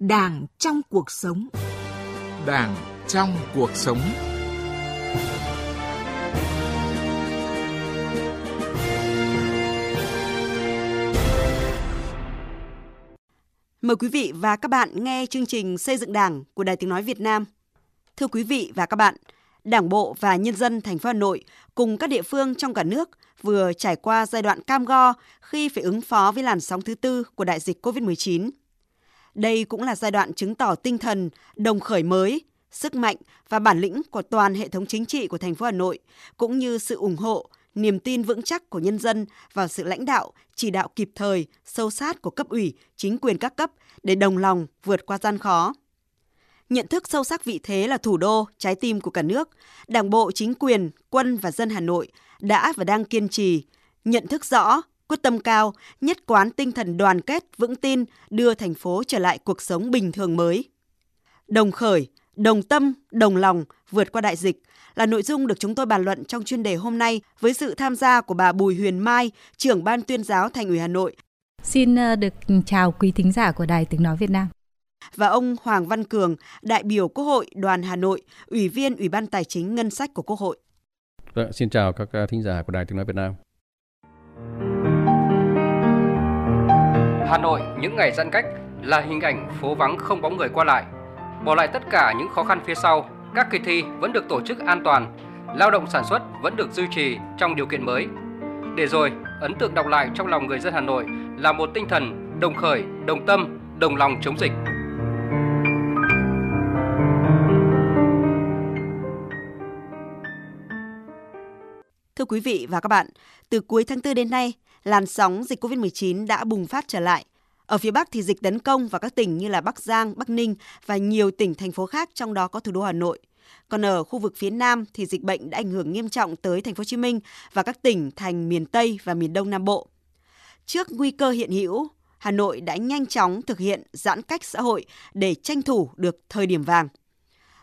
Đảng trong cuộc sống. Đảng trong cuộc sống. Mời quý vị và các bạn nghe chương trình Xây dựng Đảng của Đài Tiếng nói Việt Nam. Thưa quý vị và các bạn, Đảng bộ và nhân dân thành phố Hà Nội cùng các địa phương trong cả nước vừa trải qua giai đoạn cam go khi phải ứng phó với làn sóng thứ tư của đại dịch COVID-19. Đây cũng là giai đoạn chứng tỏ tinh thần đồng khởi mới, sức mạnh và bản lĩnh của toàn hệ thống chính trị của thành phố Hà Nội, cũng như sự ủng hộ, niềm tin vững chắc của nhân dân vào sự lãnh đạo, chỉ đạo kịp thời, sâu sát của cấp ủy, chính quyền các cấp để đồng lòng vượt qua gian khó. Nhận thức sâu sắc vị thế là thủ đô, trái tim của cả nước, Đảng bộ, chính quyền, quân và dân Hà Nội đã và đang kiên trì, nhận thức rõ, quyết tâm cao, nhất quán tinh thần đoàn kết, vững tin đưa thành phố trở lại cuộc sống bình thường mới. Đồng khởi, đồng tâm, đồng lòng vượt qua đại dịch là nội dung được chúng tôi bàn luận trong chuyên đề hôm nay với sự tham gia của bà Bùi Huyền Mai, trưởng ban tuyên giáo Thành ủy Hà Nội. Xin ờ, được chào quý thính giả của Đài Tiếng Nói Việt Nam. Và ông Hoàng Văn Cường, đại biểu Quốc hội đoàn Hà Nội, Ủy viên Ủy ban Tài chính Ngân sách của Quốc hội. Vâng, xin chào các ờ, thính giả của Đài Tiếng Nói Việt Nam. Hà Nội những ngày giãn cách là hình ảnh phố vắng không bóng người qua lại. Bỏ lại tất cả những khó khăn phía sau, các kỳ thi vẫn được tổ chức an toàn, lao động sản xuất vẫn được duy trì trong điều kiện mới. Để rồi, ấn tượng đọc lại trong lòng người dân Hà Nội là một tinh thần đồng khởi, đồng tâm, đồng lòng chống dịch. Thưa quý vị và các bạn, từ cuối tháng 4 đến nay, làn sóng dịch COVID-19 đã bùng phát trở lại. Ở phía Bắc thì dịch tấn công vào các tỉnh như là Bắc Giang, Bắc Ninh và nhiều tỉnh thành phố khác trong đó có thủ đô Hà Nội. Còn ở khu vực phía Nam thì dịch bệnh đã ảnh hưởng nghiêm trọng tới thành phố Hồ Chí Minh và các tỉnh thành miền Tây và miền Đông Nam Bộ. Trước nguy cơ hiện hữu, Hà Nội đã nhanh chóng thực hiện giãn cách xã hội để tranh thủ được thời điểm vàng.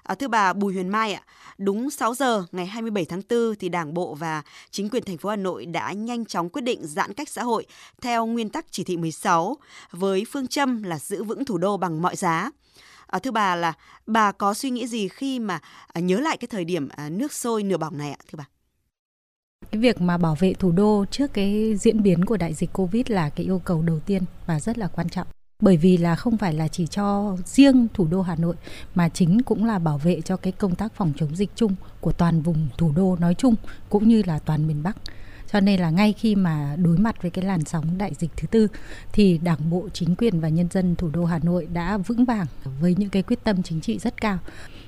À, thưa bà Bùi Huyền Mai ạ, đúng 6 giờ ngày 27 tháng 4 thì Đảng bộ và chính quyền thành phố Hà Nội đã nhanh chóng quyết định giãn cách xã hội theo nguyên tắc chỉ thị 16 với phương châm là giữ vững thủ đô bằng mọi giá. À, thưa bà là bà có suy nghĩ gì khi mà à, nhớ lại cái thời điểm à, nước sôi nửa bỏng này ạ thưa bà? Cái việc mà bảo vệ thủ đô trước cái diễn biến của đại dịch Covid là cái yêu cầu đầu tiên và rất là quan trọng bởi vì là không phải là chỉ cho riêng thủ đô Hà Nội mà chính cũng là bảo vệ cho cái công tác phòng chống dịch chung của toàn vùng thủ đô nói chung cũng như là toàn miền Bắc. Cho nên là ngay khi mà đối mặt với cái làn sóng đại dịch thứ tư thì Đảng bộ, chính quyền và nhân dân thủ đô Hà Nội đã vững vàng với những cái quyết tâm chính trị rất cao.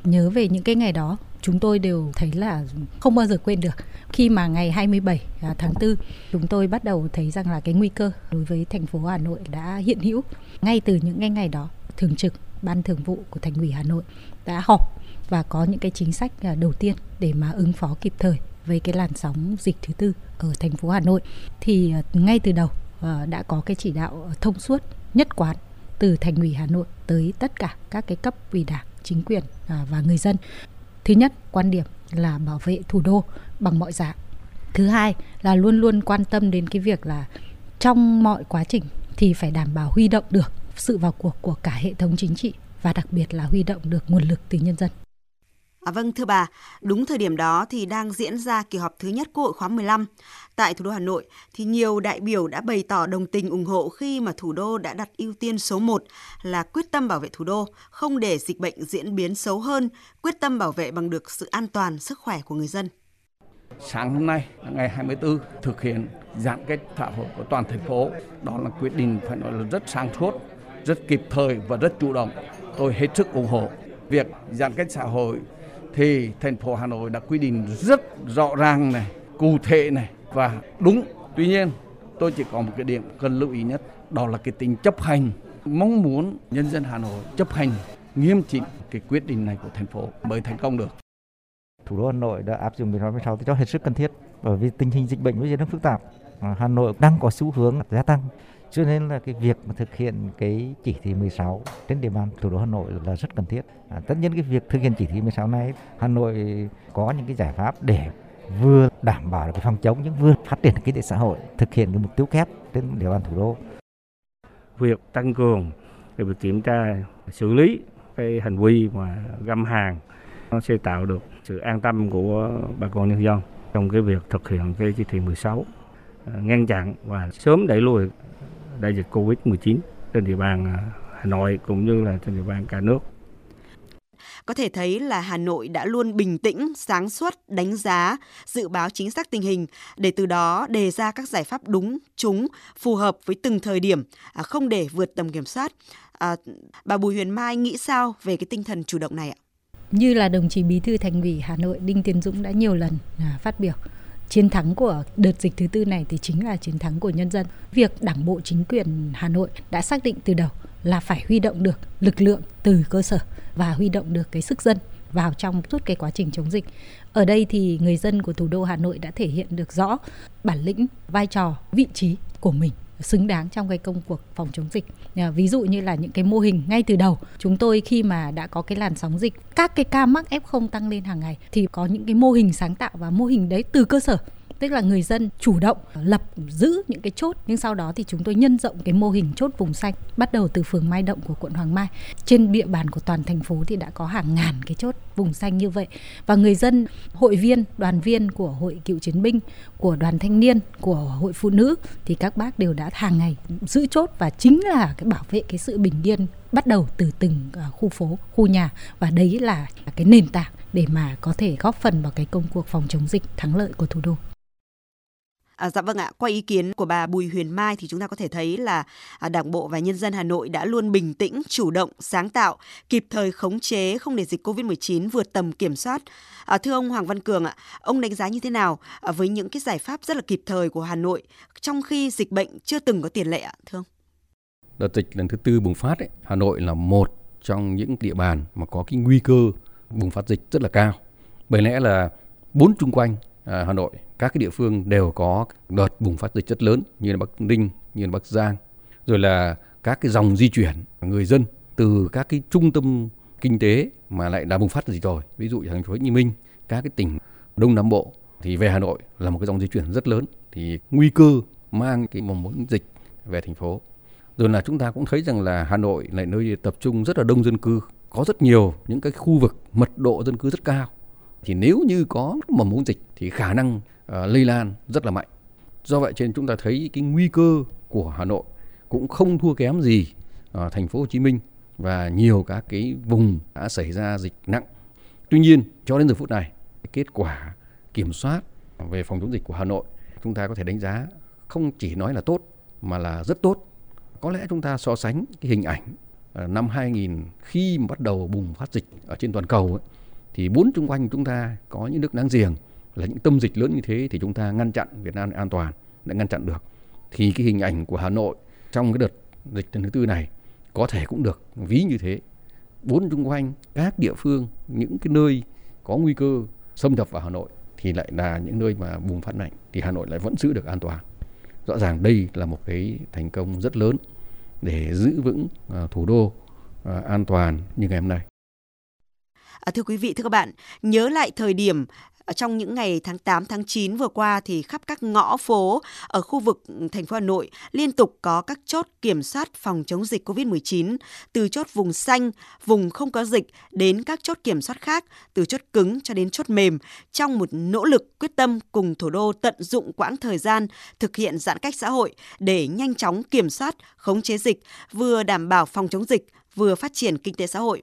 Nhớ về những cái ngày đó, chúng tôi đều thấy là không bao giờ quên được. Khi mà ngày 27 à, tháng 4, chúng tôi bắt đầu thấy rằng là cái nguy cơ đối với thành phố Hà Nội đã hiện hữu. Ngay từ những ngày ngày đó, thường trực ban thường vụ của thành ủy Hà Nội đã họp và có những cái chính sách à, đầu tiên để mà ứng phó kịp thời với cái làn sóng dịch thứ tư ở thành phố Hà Nội thì à, ngay từ đầu đã có cái chỉ đạo thông suốt nhất quán từ thành ủy Hà Nội tới tất cả các cái cấp ủy đảng chính quyền và người dân thứ nhất, quan điểm là bảo vệ thủ đô bằng mọi giá thứ hai là luôn luôn quan tâm đến cái việc là trong mọi quá trình thì phải đảm bảo huy động được sự vào cuộc của cả hệ thống chính trị và đặc biệt là huy động được nguồn lực từ nhân dân. À, vâng thưa bà, đúng thời điểm đó thì đang diễn ra kỳ họp thứ nhất Quốc hội khóa 15 tại thủ đô Hà Nội thì nhiều đại biểu đã bày tỏ đồng tình ủng hộ khi mà thủ đô đã đặt ưu tiên số 1 là quyết tâm bảo vệ thủ đô, không để dịch bệnh diễn biến xấu hơn, quyết tâm bảo vệ bằng được sự an toàn sức khỏe của người dân. Sáng hôm nay, ngày 24, thực hiện giãn cách xã hội của toàn thành phố. Đó là quyết định phải nói là rất sáng suốt, rất kịp thời và rất chủ động. Tôi hết sức ủng hộ việc giãn cách xã hội thì thành phố Hà Nội đã quy định rất rõ ràng này, cụ thể này và đúng. Tuy nhiên, tôi chỉ có một cái điểm cần lưu ý nhất, đó là cái tính chấp hành. Mong muốn nhân dân Hà Nội chấp hành nghiêm chỉnh cái quyết định này của thành phố mới thành công được. Thủ đô Hà Nội đã áp dụng biện pháp 16 cho hết sức cần thiết bởi vì tình hình dịch bệnh bây giờ rất phức tạp. Hà Nội đang có xu hướng gia tăng cho nên là cái việc mà thực hiện cái chỉ thị 16 trên địa bàn thủ đô Hà Nội là rất cần thiết. À, tất nhiên cái việc thực hiện chỉ thị 16 này Hà Nội có những cái giải pháp để vừa đảm bảo được cái phòng chống nhưng vừa phát triển kinh tế xã hội, thực hiện cái mục tiêu kép trên địa bàn thủ đô. Việc tăng cường để việc kiểm tra xử lý cái hành vi mà găm hàng nó sẽ tạo được sự an tâm của bà con nhân dân trong cái việc thực hiện cái chỉ thị 16 à, ngăn chặn và sớm đẩy lùi đại dịch Covid-19 trên địa bàn à, Hà Nội cũng như là trên địa bàn cả nước. Có thể thấy là Hà Nội đã luôn bình tĩnh, sáng suốt, đánh giá, dự báo chính xác tình hình để từ đó đề ra các giải pháp đúng, trúng, phù hợp với từng thời điểm, à, không để vượt tầm kiểm soát. À, bà Bùi Huyền Mai nghĩ sao về cái tinh thần chủ động này ạ? Như là đồng chí Bí thư Thành ủy Hà Nội Đinh Tiến Dũng đã nhiều lần à, phát biểu chiến thắng của đợt dịch thứ tư này thì chính là chiến thắng của nhân dân. Việc Đảng bộ chính quyền Hà Nội đã xác định từ đầu là phải huy động được lực lượng từ cơ sở và huy động được cái sức dân vào trong suốt cái quá trình chống dịch. Ở đây thì người dân của thủ đô Hà Nội đã thể hiện được rõ bản lĩnh, vai trò, vị trí của mình xứng đáng trong cái công cuộc phòng chống dịch. Ví dụ như là những cái mô hình ngay từ đầu, chúng tôi khi mà đã có cái làn sóng dịch, các cái ca mắc F0 tăng lên hàng ngày thì có những cái mô hình sáng tạo và mô hình đấy từ cơ sở tức là người dân chủ động lập, giữ những cái chốt. Nhưng sau đó thì chúng tôi nhân rộng cái mô hình chốt vùng xanh, bắt đầu từ phường Mai Động của quận Hoàng Mai. Trên địa bàn của toàn thành phố thì đã có hàng ngàn cái chốt vùng xanh như vậy. Và người dân, hội viên, đoàn viên của hội cựu chiến binh, của đoàn thanh niên, của hội phụ nữ thì các bác đều đã hàng ngày giữ chốt và chính là cái bảo vệ cái sự bình yên bắt đầu từ từng à, khu phố, khu nhà. Và đấy là cái nền tảng để mà có thể góp phần vào cái công cuộc phòng chống dịch thắng lợi của thủ đô. À, dạ vâng ạ, qua ý kiến của bà Bùi Huyền Mai thì chúng ta có thể thấy là à, Đảng bộ và nhân dân Hà Nội đã luôn bình tĩnh, chủ động, sáng tạo, kịp thời khống chế không để dịch Covid-19 vượt tầm kiểm soát. À, thưa ông Hoàng Văn Cường ạ, ông đánh giá như thế nào à, với những cái giải pháp rất là kịp thời của Hà Nội trong khi dịch bệnh chưa từng có tiền lệ ạ, thưa ông? Đợt dịch lần thứ tư bùng phát, ấy, Hà Nội là một trong những địa bàn mà có cái nguy cơ bùng phát dịch rất là cao. Bởi lẽ là bốn chung quanh à, Hà Nội. Các cái địa phương đều có đợt bùng phát dịch rất lớn như là Bắc Ninh, như là Bắc Giang, rồi là các cái dòng di chuyển người dân từ các cái trung tâm kinh tế mà lại đã bùng phát dịch rồi, ví dụ thành phố Hồ Chí Minh, các cái tỉnh Đông Nam Bộ thì về Hà Nội là một cái dòng di chuyển rất lớn. Thì nguy cơ mang cái mầm mống dịch về thành phố. Rồi là chúng ta cũng thấy rằng là Hà Nội là nơi tập trung rất là đông dân cư, có rất nhiều những cái khu vực mật độ dân cư rất cao. Thì nếu như có mầm ống dịch thì khả năng uh, lây lan rất là mạnh. Do vậy trên chúng ta thấy cái nguy cơ của Hà Nội cũng không thua kém gì uh, thành phố Hồ Chí Minh và nhiều các cái vùng đã xảy ra dịch nặng. Tuy nhiên cho đến giờ phút này kết quả kiểm soát về phòng chống dịch của Hà Nội chúng ta có thể đánh giá không chỉ nói là tốt mà là rất tốt. Có lẽ chúng ta so sánh cái hình ảnh uh, năm 2000 khi mà bắt đầu bùng phát dịch ở trên toàn cầu ấy, thì bốn chung quanh chúng ta có những nước láng giềng, là những tâm dịch lớn như thế thì chúng ta ngăn chặn Việt Nam an toàn, đã ngăn chặn được. Thì cái hình ảnh của Hà Nội trong cái đợt dịch lần thứ tư này có thể cũng được ví như thế. Bốn chung quanh các địa phương, những cái nơi có nguy cơ xâm nhập vào Hà Nội thì lại là những nơi mà bùng phát mạnh, thì Hà Nội lại vẫn giữ được an toàn. Rõ ràng đây là một cái thành công rất lớn để giữ vững à, thủ đô à, an toàn như ngày hôm nay. À, thưa quý vị, thưa các bạn, nhớ lại thời điểm ờ, trong những ngày tháng 8, tháng 9 vừa qua thì khắp các ngõ phố ở khu vực ừ, thành phố Hà Nội liên tục có các chốt kiểm soát phòng chống dịch COVID-19, từ chốt vùng xanh, vùng không có dịch đến các chốt kiểm soát khác, từ chốt cứng cho đến chốt mềm, trong một nỗ lực quyết tâm cùng thủ đô tận dụng quãng thời gian thực hiện giãn cách xã hội để nhanh chóng kiểm soát, khống chế dịch, vừa đảm bảo phòng chống dịch, vừa phát triển kinh tế xã hội.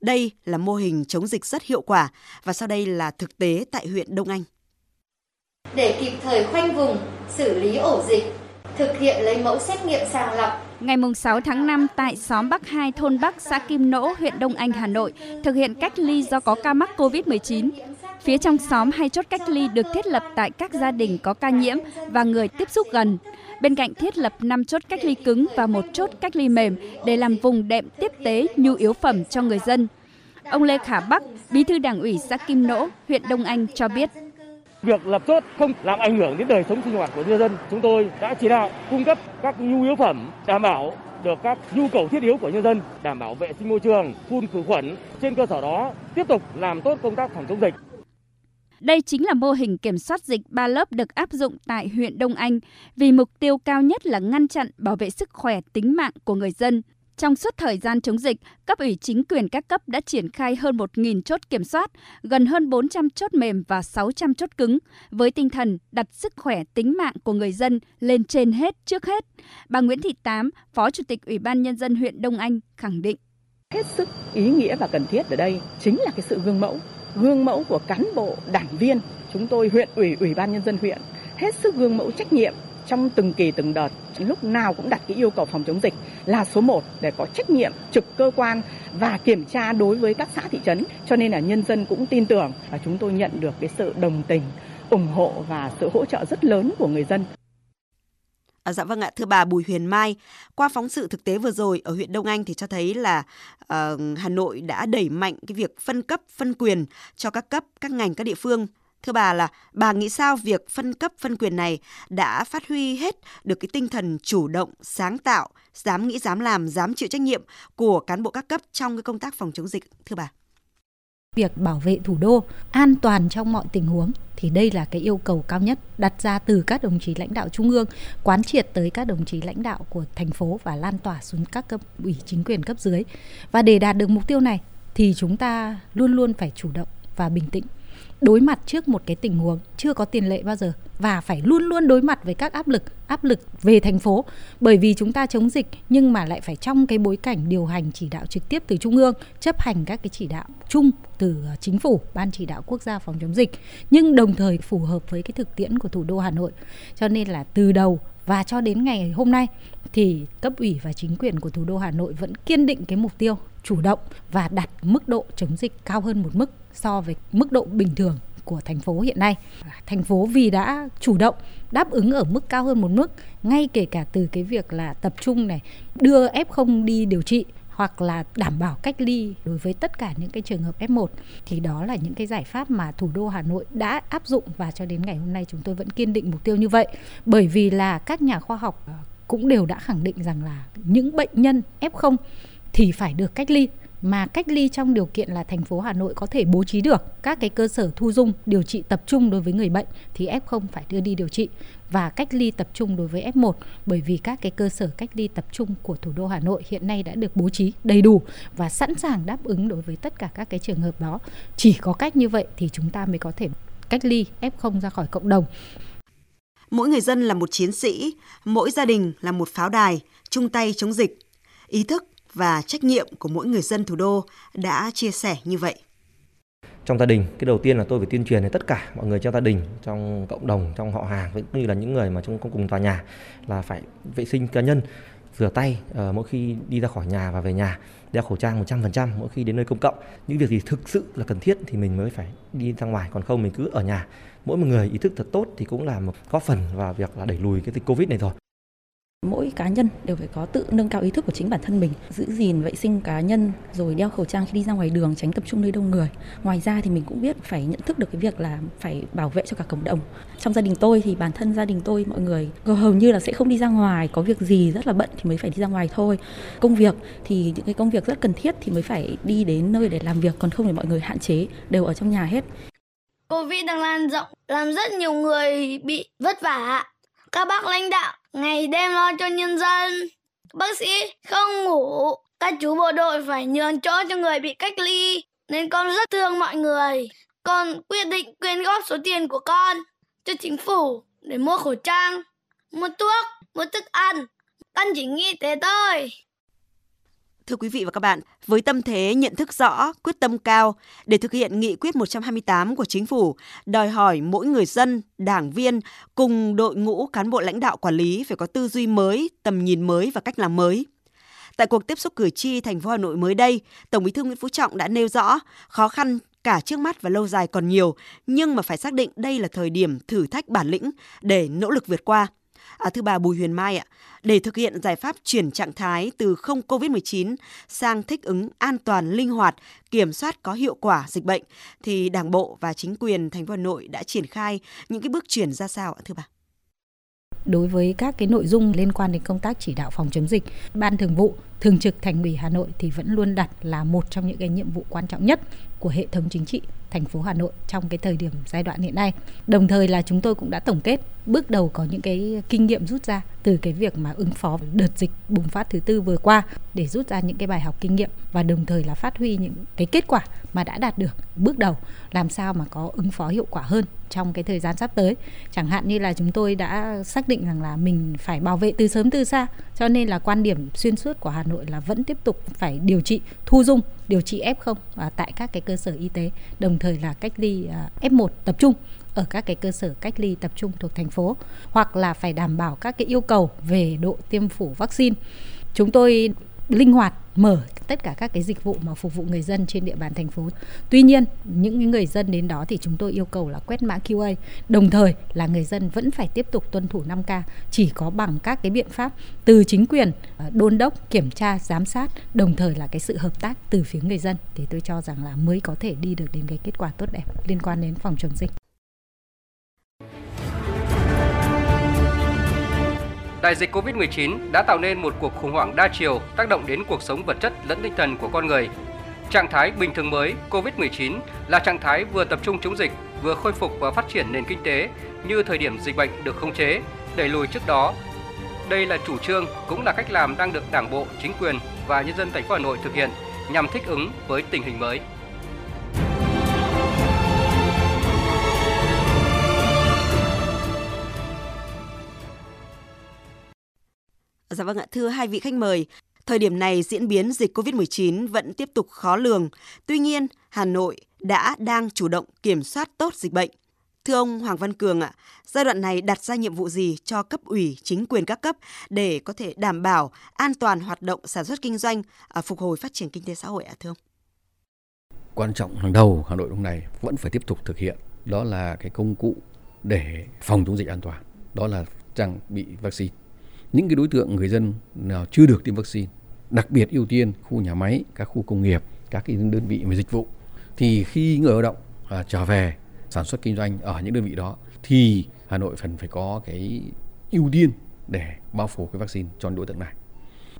Đây là mô hình chống dịch rất hiệu quả và sau đây là thực tế tại huyện Đông Anh. Để kịp thời khoanh vùng, xử lý ổ dịch, thực hiện lấy mẫu xét nghiệm sàng lọc. Ngày 6 tháng 5 tại xóm Bắc 2 thôn Bắc xã Kim Nỗ, huyện Đông Anh, Hà Nội thực hiện cách ly do có ca mắc COVID-19. Phía trong xóm hai chốt cách ly được thiết lập tại các gia đình có ca nhiễm và người tiếp xúc gần. Bên cạnh thiết lập 5 chốt cách ly cứng và một chốt cách ly mềm để làm vùng đệm tiếp tế nhu yếu phẩm cho người dân. Ông Lê Khả Bắc, Bí thư Đảng ủy xã Kim Nỗ, huyện Đông Anh cho biết. Việc lập chốt không làm ảnh hưởng đến đời sống sinh hoạt của nhân dân. Chúng tôi đã chỉ đạo cung cấp các nhu yếu phẩm đảm bảo được các nhu cầu thiết yếu của nhân dân, đảm bảo vệ sinh môi trường, phun khử khuẩn. Trên cơ sở đó, tiếp tục làm tốt công tác phòng chống dịch. Đây chính là mô hình kiểm soát dịch ba lớp được áp dụng tại huyện Đông Anh vì mục tiêu cao nhất là ngăn chặn bảo vệ sức khỏe tính mạng của người dân. Trong suốt thời gian chống dịch, cấp ủy chính quyền các cấp đã triển khai hơn 1.000 chốt kiểm soát, gần hơn 400 chốt mềm và 600 chốt cứng, với tinh thần đặt sức khỏe tính mạng của người dân lên trên hết trước hết. Bà Nguyễn Thị Tám, Phó Chủ tịch Ủy ban Nhân dân huyện Đông Anh khẳng định. Hết sức ý nghĩa và cần thiết ở đây chính là cái sự gương mẫu, gương mẫu của cán bộ, đảng viên. Chúng tôi huyện ủy, Ủy ban Nhân dân huyện hết sức gương mẫu trách nhiệm trong từng kỳ từng đợt. Lúc nào cũng đặt cái yêu cầu phòng chống dịch là số 1 để có trách nhiệm trực cơ quan và kiểm tra đối với các xã thị trấn. Cho nên là nhân dân cũng tin tưởng và chúng tôi nhận được cái sự đồng tình ủng hộ và sự hỗ trợ rất lớn của người dân. À, dạ vâng ạ, thưa bà Bùi Huyền Mai, qua phóng sự thực tế vừa rồi ở huyện Đông Anh thì cho thấy là uh, Hà Nội đã đẩy mạnh cái việc phân cấp, phân quyền cho các cấp, các ngành, các địa phương Thưa bà là bà nghĩ sao việc phân cấp phân quyền này đã phát huy hết được cái tinh thần chủ động, sáng tạo, dám nghĩ, dám làm, dám chịu trách nhiệm của cán bộ các cấp trong cái công tác phòng chống dịch thưa bà? Việc bảo vệ thủ đô an toàn trong mọi tình huống, thì đây là cái yêu cầu cao nhất đặt ra từ các đồng chí lãnh đạo trung ương, quán triệt tới các đồng chí lãnh đạo của thành phố và lan tỏa xuống các cấp ủy chính quyền cấp dưới. Và để đạt được mục tiêu này, thì chúng ta luôn luôn phải chủ động và bình tĩnh đối mặt trước một cái tình huống, chưa có tiền lệ bao giờ, và phải luôn luôn đối mặt với các áp lực áp lực về thành phố. Bởi vì chúng ta chống dịch, nhưng mà lại phải trong cái bối cảnh điều hành chỉ đạo trực tiếp từ trung ương, chấp hành các cái chỉ đạo chung từ ờ, chính phủ, ban chỉ đạo quốc gia phòng chống dịch, nhưng đồng thời phù hợp với cái thực tiễn của thủ đô Hà Nội. Cho nên là từ đầu và cho đến ngày hôm nay thì cấp ủy và chính quyền của thủ đô Hà Nội vẫn kiên định cái mục tiêu chủ động và đặt mức độ chống dịch cao hơn một mức so với mức độ bình thường của thành phố hiện nay. Thành phố vì đã chủ động đáp ứng ở mức cao hơn một mức, ngay kể cả từ cái việc là tập trung này, đưa F0 đi điều trị hoặc là đảm bảo cách ly đối với tất cả những cái trường hợp F1 thì đó là những cái giải pháp mà thủ đô Hà Nội đã áp dụng và cho đến ngày hôm nay chúng tôi vẫn kiên định mục tiêu như vậy bởi vì là các nhà khoa học cũng đều đã khẳng định rằng là những bệnh nhân F0 thì phải được cách ly, mà cách ly trong điều kiện là thành phố Hà Nội có thể bố trí được các cái cơ sở thu dung, điều trị tập trung đối với người bệnh thì F0 phải đưa đi điều trị và cách ly tập trung đối với F1 bởi vì các cái cơ sở cách ly tập trung của thủ đô Hà Nội hiện nay đã được bố trí đầy đủ và sẵn sàng đáp ứng đối với tất cả các cái trường hợp đó. Chỉ có cách như vậy thì chúng ta mới có thể cách ly F0 ra khỏi cộng đồng. Mỗi người dân là một chiến sĩ, mỗi gia đình là một pháo đài, chung tay chống dịch. Ý thức và trách nhiệm của mỗi người dân thủ đô đã chia sẻ như vậy. Trong gia đình, cái đầu tiên là tôi phải tuyên truyền đến tất cả mọi người trong gia đình, trong cộng đồng, trong họ hàng, cũng như là những người mà trong cùng tòa nhà là phải vệ sinh cá nhân, rửa tay uh, mỗi khi đi ra khỏi nhà và về nhà, đeo khẩu trang 100% mỗi khi đến nơi công cộng. Những việc gì thực sự là cần thiết thì mình mới phải đi ra ngoài, còn không mình cứ ở nhà. Mỗi một người ý thức thật tốt thì cũng là một góp phần vào việc là đẩy lùi cái dịch Covid này rồi mỗi cá nhân đều phải có tự nâng cao ý thức của chính bản thân mình, giữ gìn vệ sinh cá nhân, rồi đeo khẩu trang khi đi ra ngoài đường, tránh tập trung nơi đông người. Ngoài ra thì mình cũng biết phải nhận thức được cái việc là phải bảo vệ cho cả cộng đồng. Trong gia đình tôi thì bản thân gia đình tôi, mọi người hầu như là sẽ không đi ra ngoài, có việc gì rất là bận thì mới phải đi ra ngoài thôi. Công việc thì những cái công việc rất cần thiết thì mới phải đi đến nơi để làm việc, còn không thì mọi người hạn chế, đều ở trong nhà hết. Covid đang lan rộng, làm rất nhiều người bị vất vả các bác lãnh đạo ngày đêm lo cho nhân dân. Bác sĩ không ngủ, các chú bộ đội phải nhường chỗ cho người bị cách ly, nên con rất thương mọi người. Con quyết định quyên góp số tiền của con cho chính phủ để mua khẩu trang, mua thuốc, mua thức ăn. Con chỉ nghĩ thế thôi. Thưa quý vị và các bạn, với tâm thế nhận thức rõ, quyết tâm cao để thực hiện nghị quyết 128 của chính phủ, đòi hỏi mỗi người dân, đảng viên cùng đội ngũ cán bộ lãnh đạo quản lý phải có tư duy mới, tầm nhìn mới và cách làm mới. Tại cuộc tiếp xúc cử tri thành phố Hà Nội mới đây, Tổng Bí thư Nguyễn Phú Trọng đã nêu rõ khó khăn cả trước mắt và lâu dài còn nhiều, nhưng mà phải xác định đây là thời điểm thử thách bản lĩnh để nỗ lực vượt qua. À, thưa bà Bùi Huyền Mai ạ, để thực hiện giải pháp chuyển trạng thái từ không COVID-19 sang thích ứng an toàn, linh hoạt, kiểm soát có hiệu quả dịch bệnh thì Đảng bộ và chính quyền thành phố Hà Nội đã triển khai những cái bước chuyển ra sao ạ thưa bà? đối với các cái nội dung liên quan đến công tác chỉ đạo phòng chống dịch, Ban Thường vụ thường trực thành ủy Hà Nội thì vẫn luôn đặt là một trong những cái nhiệm vụ quan trọng nhất của hệ thống chính trị thành phố Hà Nội trong cái thời điểm giai đoạn hiện nay. Đồng thời là chúng tôi cũng đã tổng kết bước đầu có những cái kinh nghiệm rút ra từ cái việc mà ứng phó đợt dịch bùng phát thứ tư vừa qua để rút ra những cái bài học kinh nghiệm và đồng thời là phát huy những cái kết quả mà đã đạt được bước đầu, làm sao mà có ứng phó hiệu quả hơn trong cái thời gian sắp tới. Chẳng hạn như là chúng tôi đã xác định rằng là mình phải bảo vệ từ sớm từ xa, cho nên là quan điểm xuyên suốt của Hà Nội là vẫn tiếp tục phải điều trị, thu dung, điều trị F0 à, tại các cái cơ sở y tế, đồng thời là cách ly à, F1 tập trung ở các cái cơ sở cách ly tập trung thuộc thành phố hoặc là phải đảm bảo các cái yêu cầu về độ tiêm phủ vaccine. Chúng tôi linh hoạt mở tất cả các cái dịch vụ mà phục vụ người dân trên địa bàn thành phố. Tuy nhiên, những người dân đến đó thì chúng tôi yêu cầu là quét mã QA, đồng thời là người dân vẫn phải tiếp tục tuân thủ 5K, chỉ có bằng các cái biện pháp từ chính quyền à, đôn đốc, kiểm tra, giám sát, đồng thời là cái sự hợp tác từ phía người dân thì tôi cho rằng là mới có thể đi được đến cái kết quả tốt đẹp liên quan đến phòng chống dịch. Đại dịch Covid-19 đã tạo nên một cuộc khủng hoảng đa chiều tác động đến cuộc sống vật chất lẫn tinh thần của con người. Trạng thái bình thường mới Covid-19 là trạng thái vừa tập trung chống dịch, vừa khôi phục và phát triển nền kinh tế như thời điểm dịch bệnh được khống chế, đẩy lùi trước đó. Đây là chủ trương cũng là cách làm đang được Đảng bộ, chính quyền và nhân dân thành phố Hà Nội thực hiện nhằm thích ứng với tình hình mới. Dạ vâng ạ, thưa hai vị khách mời, thời điểm này diễn biến dịch COVID-19 vẫn tiếp tục khó lường. Tuy nhiên, Hà Nội đã đang chủ động kiểm soát tốt dịch bệnh. Thưa ông Hoàng Văn Cường ạ, giai đoạn này đặt ra nhiệm vụ gì cho cấp ủy, chính quyền các cấp để có thể đảm bảo an toàn hoạt động sản xuất kinh doanh, à, phục hồi phát triển kinh tế xã hội ạ thưa ông? Quan trọng hàng đầu Hà Nội lúc này vẫn phải tiếp tục thực hiện đó là cái công cụ để phòng chống dịch an toàn, đó là trang bị vaccine những cái đối tượng người dân nào chưa được tiêm vaccine đặc biệt ưu tiên khu nhà máy các khu công nghiệp các cái đơn vị về dịch vụ thì khi người lao động à, trở về sản xuất kinh doanh ở những đơn vị đó thì Hà Nội phần phải có cái ưu tiên để bao phủ cái vaccine cho đối tượng này.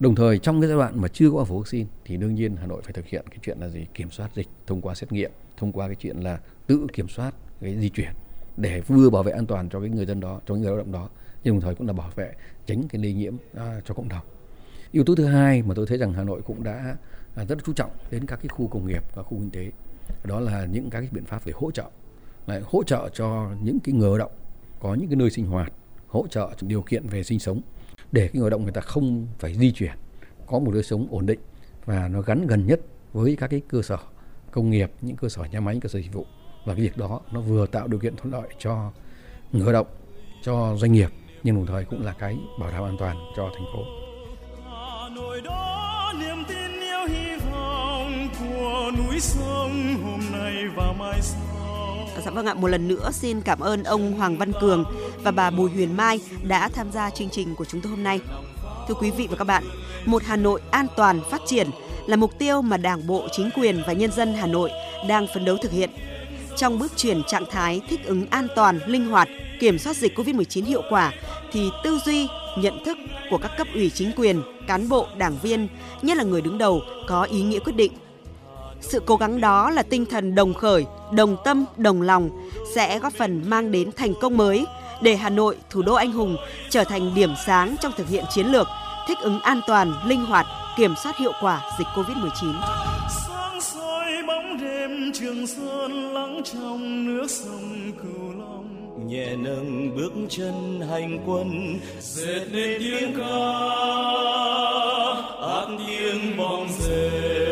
Đồng thời trong cái giai đoạn mà chưa có bao phủ vaccine thì đương nhiên Hà Nội phải thực hiện cái chuyện là gì kiểm soát dịch thông qua xét nghiệm, thông qua cái chuyện là tự kiểm soát cái di chuyển để vừa bảo vệ an toàn cho cái người dân đó, cho người lao động đó nhưng đồng thời cũng là bảo vệ tránh cái lây nhiễm à, cho cộng đồng. Yếu tố thứ hai mà tôi thấy rằng Hà Nội cũng đã à, rất chú trọng đến các cái khu công nghiệp và khu kinh tế đó là những các cái biện pháp về hỗ trợ. Lại hỗ trợ cho những cái người lao động có những cái nơi sinh hoạt hỗ trợ điều kiện về sinh sống để cái người lao động người ta không phải di chuyển có một đời sống ổn định và nó gắn gần nhất với các cái cơ sở công nghiệp những cơ sở nhà máy cơ sở dịch vụ. Và cái việc đó nó vừa tạo điều kiện thuận lợi cho người lao động cho doanh nghiệp nhưng đồng thời cũng là cái bảo đảm an toàn cho thành phố. Dạ vâng ạ, một lần nữa xin cảm ơn ông Hoàng Văn Cường và bà Bùi Huyền Mai đã tham gia chương trình của chúng tôi hôm nay. Thưa quý vị và các bạn, một Hà Nội an toàn phát triển là mục tiêu mà Đảng bộ, chính quyền và nhân dân Hà Nội đang phấn đấu thực hiện. Trong bước chuyển trạng thái thích ứng an toàn, linh hoạt, kiểm soát dịch COVID-19 hiệu quả thì tư duy, nhận thức của các cấp ủy chính quyền, cán bộ, đảng viên, nhất là người đứng đầu có ý nghĩa quyết định. Sự cố gắng đó là tinh thần đồng khởi, đồng tâm, đồng lòng sẽ góp phần mang đến thành công mới để Hà Nội, thủ đô anh hùng trở thành điểm sáng trong thực hiện chiến lược thích ứng an toàn, linh hoạt, kiểm soát hiệu quả dịch COVID-19 trường sơn lắng trong nước sông cửu long nhẹ nâng bước chân hành quân. Dệt nên tiếng ca át tiếng bóng rền